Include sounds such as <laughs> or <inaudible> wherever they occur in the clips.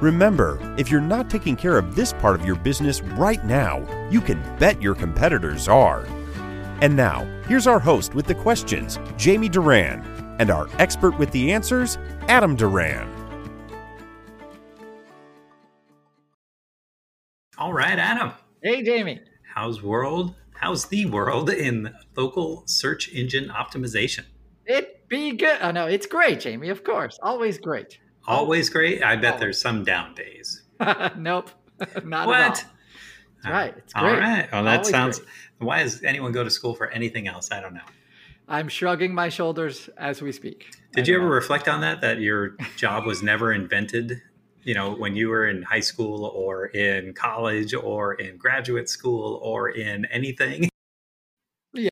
Remember, if you're not taking care of this part of your business right now, you can bet your competitors are. And now, here's our host with the questions, Jamie Duran, and our expert with the answers, Adam Duran. All right, Adam. Hey, Jamie. How's world? How's the world in local search engine optimization? It be good. Oh no, it's great, Jamie. Of course, always great. Oh. Always great. I bet oh. there's some down days. <laughs> nope, <laughs> not what? at all. Right. It's great. All right. Well, that Always sounds. great. Why does anyone go to school for anything else? I don't know. I'm shrugging my shoulders as we speak. Did you ever know. reflect on that? That your <laughs> job was never invented. You know, when you were in high school or in college or in graduate school or in anything. Yeah.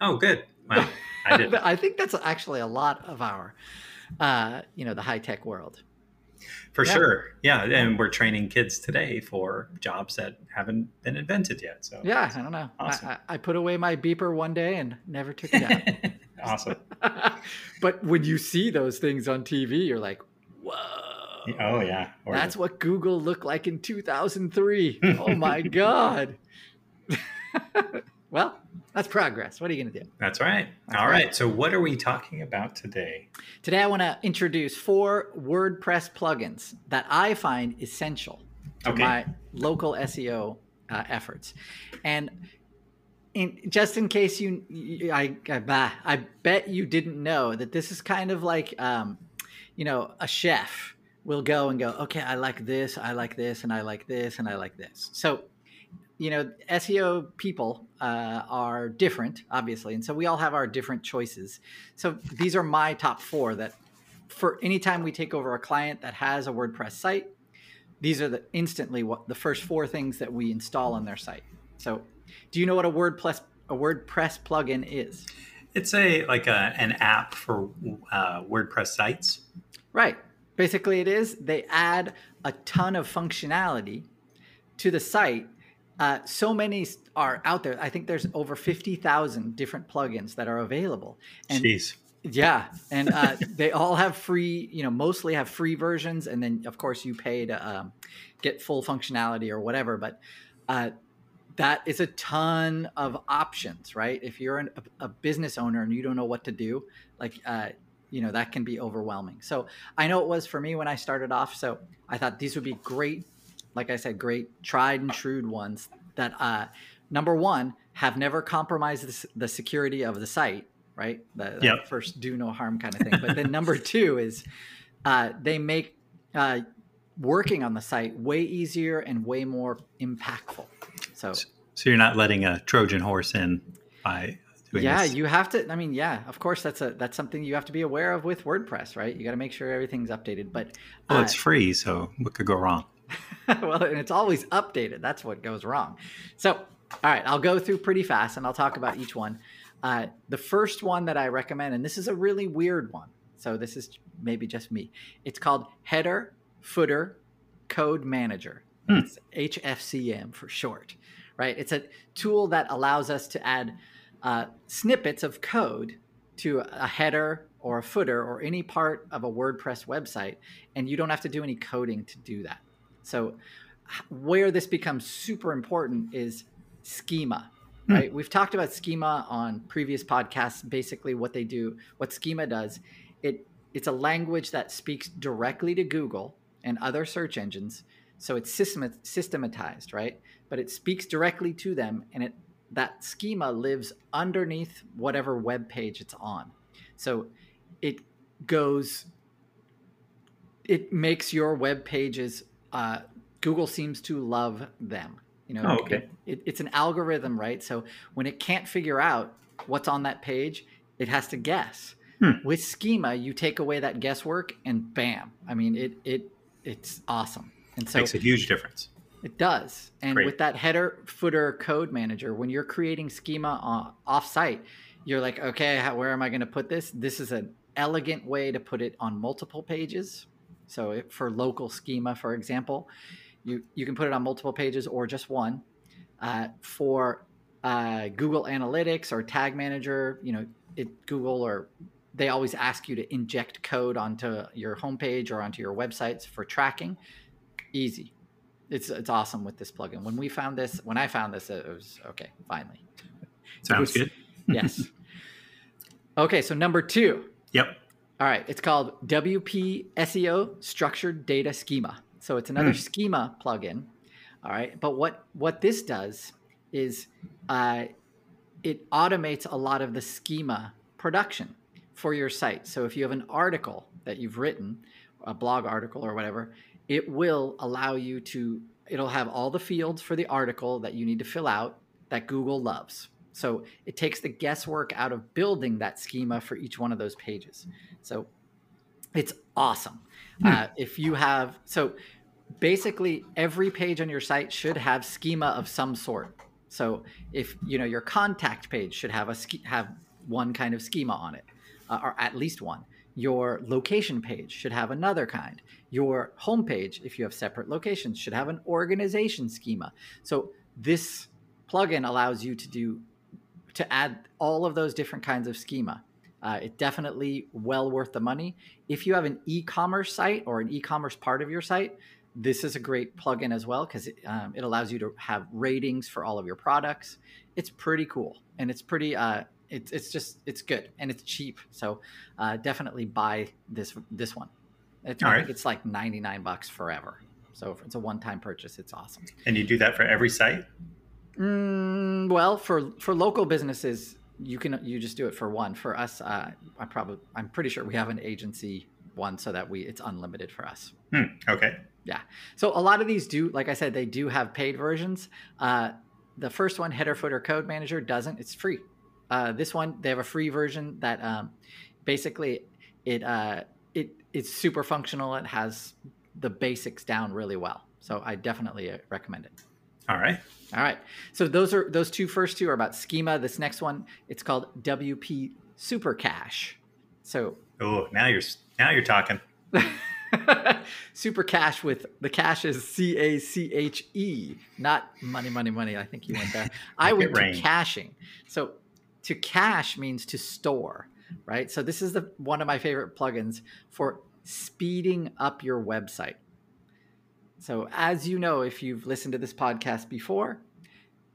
Oh, good. Well, I did. I think that's actually a lot of our, uh, you know, the high tech world. For Yeah. sure. Yeah. And we're training kids today for jobs that haven't been invented yet. So Yeah, I don't know. Awesome. I, I, put away my beeper one day and never took it out. <laughs> awesome. <laughs> but when you see those things on TV, you're like, whoa. Oh, yeah. Or- That's what Google looked like in 2003. <laughs> oh my God. Well, that's progress. What are you going to do? That's right. That's All right. right. So, what are we talking about today? Today, I want to introduce four WordPress plugins that I find essential to Okay. my local SEO uh, efforts. And in, just in case you, I, I, bah, I bet you didn't know that this is kind of like, um, you know, a chef will go and go, okay, I like this, I like this, and I like this, and I like this. So, you know, SEO people uh, are different, obviously, and so we all have our different choices. So these are my top four that, for anytime we take over a client that has a WordPress site, these are the instantly what the first four things that we install on their site. So, do you know what a WordPress a WordPress plugin is? It's a like a, an app for uh, WordPress sites. Right. Basically, it is they add a ton of functionality to the site. Uh, so many are out there. I think there's over fifty thousand different plugins that are available. And Jeez. Yeah, and uh, <laughs> they all have free. You know, mostly have free versions, and then of course you pay to um, get full functionality or whatever. But uh, that is a ton of options, right? If you're an, a, a business owner and you don't know what to do, like uh, you know, that can be overwhelming. So I know it was for me when I started off. So I thought these would be great, like I said, great tried and true ones that uh, number one have never compromised the, the security of the site, right? The, Yep. first do no harm kind of thing. But then number <laughs> two is uh, they make uh, working on the site way easier and way more impactful. So So you're not letting a Trojan horse in by doing this? yeah, this. you have to. I mean, yeah, of course, that's a that's something you have to be aware of with WordPress, right? You got to make sure everything's updated. But well, uh, it's free, so what could go wrong? <laughs> well, and it's always updated. That's what goes wrong. So, all right, I'll go through pretty fast and I'll talk about each one. Uh, the first one that I recommend, and this is a really weird one. So, this is maybe just me. It's called Header Footer Code Manager. Hmm. It's HFCM for short, right? It's a tool that allows us to add uh, snippets of code to a header or a footer or any part of a WordPress website, and you don't have to do any coding to do that. So, where this becomes super important is schema, Hmm. right? We've talked about schema on previous podcasts. Basically, what they do, what schema does, it it's a language that speaks directly to Google and other search engines. So it's system, systematized, right? But it speaks directly to them, and it that schema lives underneath whatever web page it's on. So it goes it makes your web pages uh, google seems to love them you know Oh, okay. it, it's an algorithm right so when it can't figure out what's on that page it has to guess Hmm. with schema you take away that guesswork and bam i mean it it it's awesome and so Makes a huge difference. It does. And Great. with that header footer code manager, when you're creating schema off-site, you're like, okay, how, where am I going to put this? This is an elegant way to put it on multiple pages. So if, for local schema, for example, you you can put it on multiple pages or just one. Uh, for uh, Google Analytics or Tag Manager, you know, it Google or they always ask you to inject code onto your homepage or onto your websites for tracking. Easy. It's it's awesome with this plugin. When we found this, when I found this, it was okay. Finally, Sounds was- good. yes. <laughs> Okay, so number two. Yep. All right, it's called WP SEO Structured Data Schema. So it's another schema plugin. All right, but what what this does is uh, it automates a lot of the schema production for your site. So if you have an article that you've written, a blog article or whatever, it will allow you to. It'll have all the fields for the article that you need to fill out that Google loves. So it takes the guesswork out of building that schema for each one of those pages. So it's awesome. Uh, if you have, so basically every page on your site should have schema of some sort. So if you know your contact page should have a sch- have one kind of schema on it, uh, or at least one. Your location page should have another kind. Your homepage, if you have separate locations, should have an organization schema. So this plugin allows you to do to add all of those different kinds of schema. Uh, it definitely well worth the money. If you have an e-commerce site or an e-commerce part of your site, this is a great plugin as well because it, um, it allows you to have ratings for all of your products. It's pretty cool and it's pretty. Uh, it's it's just it's good and it's cheap. So uh, definitely buy this this one. It's, right. it's like ninety nine bucks forever. So if it's a one time purchase, it's awesome. And you do that for every site? Mm, well, for for local businesses, you can you just do it for one. For us, uh, I probably I'm pretty sure we have an agency one so that we it's unlimited for us. Hmm. Okay. Yeah. So a lot of these do, like I said, they do have paid versions. Uh, the first one, Header Footer Code Manager, doesn't. It's free. Uh, this one, they have a free version that um, basically it uh, it it's super functional. It has the basics down really well. So I definitely uh, recommend it. All right. All right. So those are those two first two are about schema. This next one, it's called WP Super Cache. So Oh, now you're now you're talking. <laughs> Super Cache with the cache is C A C H E, not money, money, money. I think you went there. <laughs> I went to caching. So to cache means to store, right? So this is the one of my favorite plugins for speeding up your website. So as you know, if you've listened to this podcast before,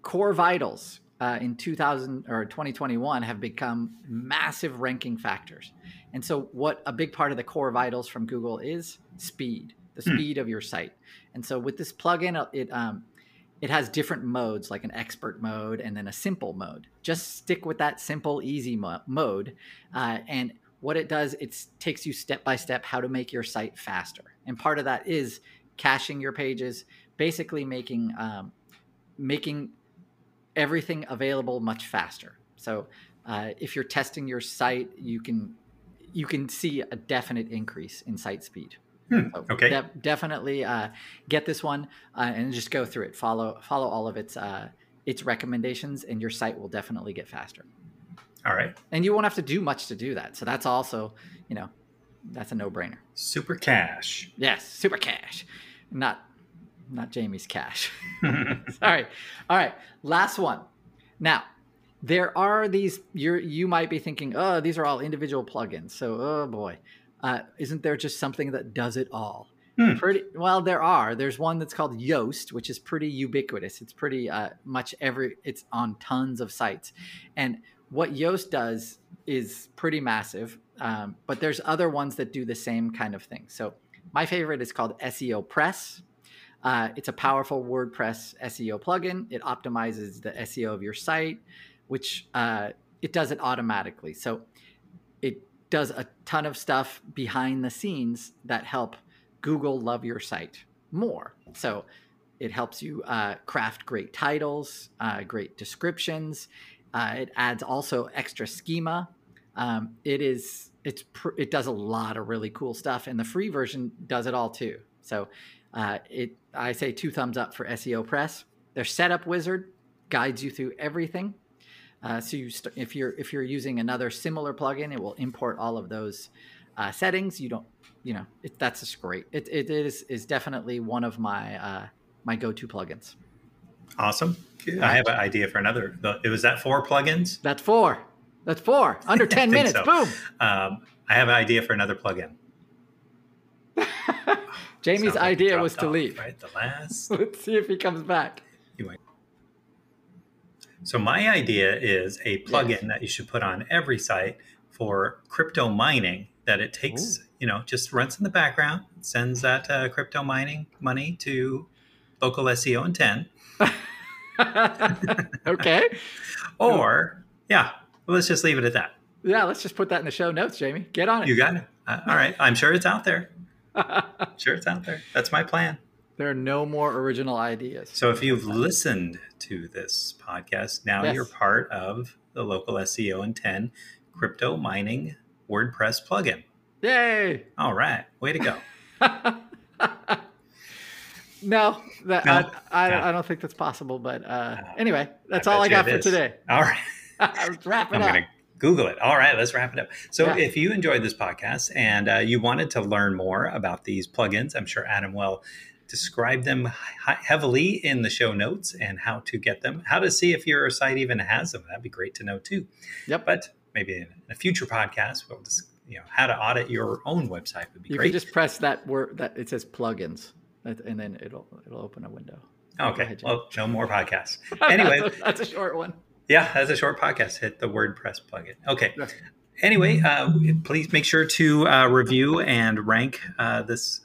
Core Vitals uh, in 2000 or 2021 have become massive ranking factors. And so, what a big part of the Core Vitals from Google is speed, the Hmm. speed of your site. And so, with this plugin, uh, it um, it has different modes, like an expert mode and then a simple mode. Just stick with that simple, easy mo- mode, uh, and what it does, it takes you step by step how to make your site faster. And part of that is caching your pages, basically making um, making everything available much faster. So uh, if you're testing your site, you can you can see a definite increase in site speed. Hmm, So okay. de- definitely uh, get this one uh, and just go through it. Follow follow all of its uh, its recommendations, and your site will definitely get faster. All right. And you won't have to do much to do that. So that's also you know that's a no brainer. Super cash. Yes, super cash, not not Jamie's cash. All all right, all right. Last one. Now, there are these. You're you might be thinking, oh, these are all individual plugins. So, oh boy, uh, isn't there just something that does it all? Hmm. Pretty well. There are. There's one that's called Yoast, which is pretty ubiquitous. It's pretty uh, much every. It's on tons of sites, and what Yoast does is pretty massive. Um, but there's other ones that do the same kind of thing. So my favorite is called SEOPress. Uh, it's a powerful WordPress SEO plugin. It optimizes the SEO of your site, which uh, it does it automatically. So it does a ton of stuff behind the scenes that help Google love your site more. So it helps you uh, craft great titles, uh, great descriptions. Uh, it adds also extra schema. Um, it is it's pr- it does a lot of really cool stuff, and the free version does it all too. So uh, it I say two thumbs up for SEOPress. Their setup wizard guides you through everything. Uh, so you st- if you're if you're using another similar plugin, it will import all of those uh, settings. You don't, you know, it, that's just great. It, it is is definitely one of my uh, my go to plugins. Awesome. I have an idea for another. It was that four plugins. That's four. That's four. Under <laughs> ten minutes. so. Boom. Um, I have an idea for another plugin. <laughs> Jamie's like idea was to off, leave. Right, the last. <laughs> Let's see if he comes back. So my idea is a plugin Yes. that you should put on every site for crypto mining. That it takes, you know, just runs in the background, sends that uh, crypto mining money to local SEO in ten, okay. or yeah, let's just leave it at that. Yeah, let's just put that in the show notes, Jamie. Get on it. You got it. Uh, all right, I'm sure it's out there. <laughs> Sure, it's out there. That's my plan. there are no more original ideas. So if you've listened to this podcast, now Yes. you're part of the local SEO in 10 crypto mining WordPress plugin. Yay! All right, way to go. <laughs> No, that, No. I, I, No. I don't think that's possible. But uh, No. anyway, that's I all I got for today. All right. Let's wrap it I'm up. going to Google it. All right, let's wrap it up. So, Yeah. if you enjoyed this podcast and uh, you wanted to learn more about these plugins, I'm sure Adam will describe them heavily in the show notes and how to get them, how to see if your site even has them. That'd be great to know too. Yep. But maybe in a future podcast, we'll just, you know, how to audit your own website would be You great. can just press that word that it says plugins, and then it'll it'll open a window. okay. ahead, well, no more podcasts. Anyway, <laughs> that's, a, that's a short one. Yeah, that's a short podcast. Hit the WordPress plugin. Okay. Anyway, uh, please make sure to uh, review and rank uh, this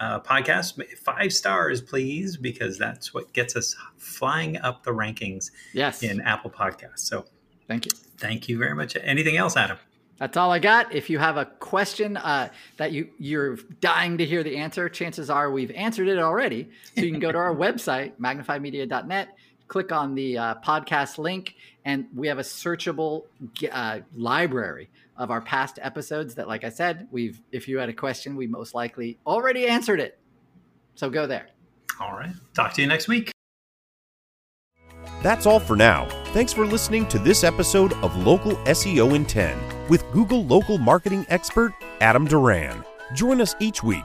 uh, podcast five stars, please, because that's what gets us flying up the rankings Yes. in Apple Podcasts. So, Thank you. thank you very much. Anything else, Adam? That's all I got. If you have a question uh, that you you're dying to hear the answer, chances are we've answered it already. So you can go to our <laughs> website, magnifymedia.net, click on the uh, podcast link, and we have a searchable uh, library of our past episodes. That, like I said, we've if you had a question, we most likely already answered it. So go there. All right. Talk to you next week. That's all for now. Thanks for listening to this episode of Local SEO in 10 with Google local marketing expert Adam Duran. Join us each week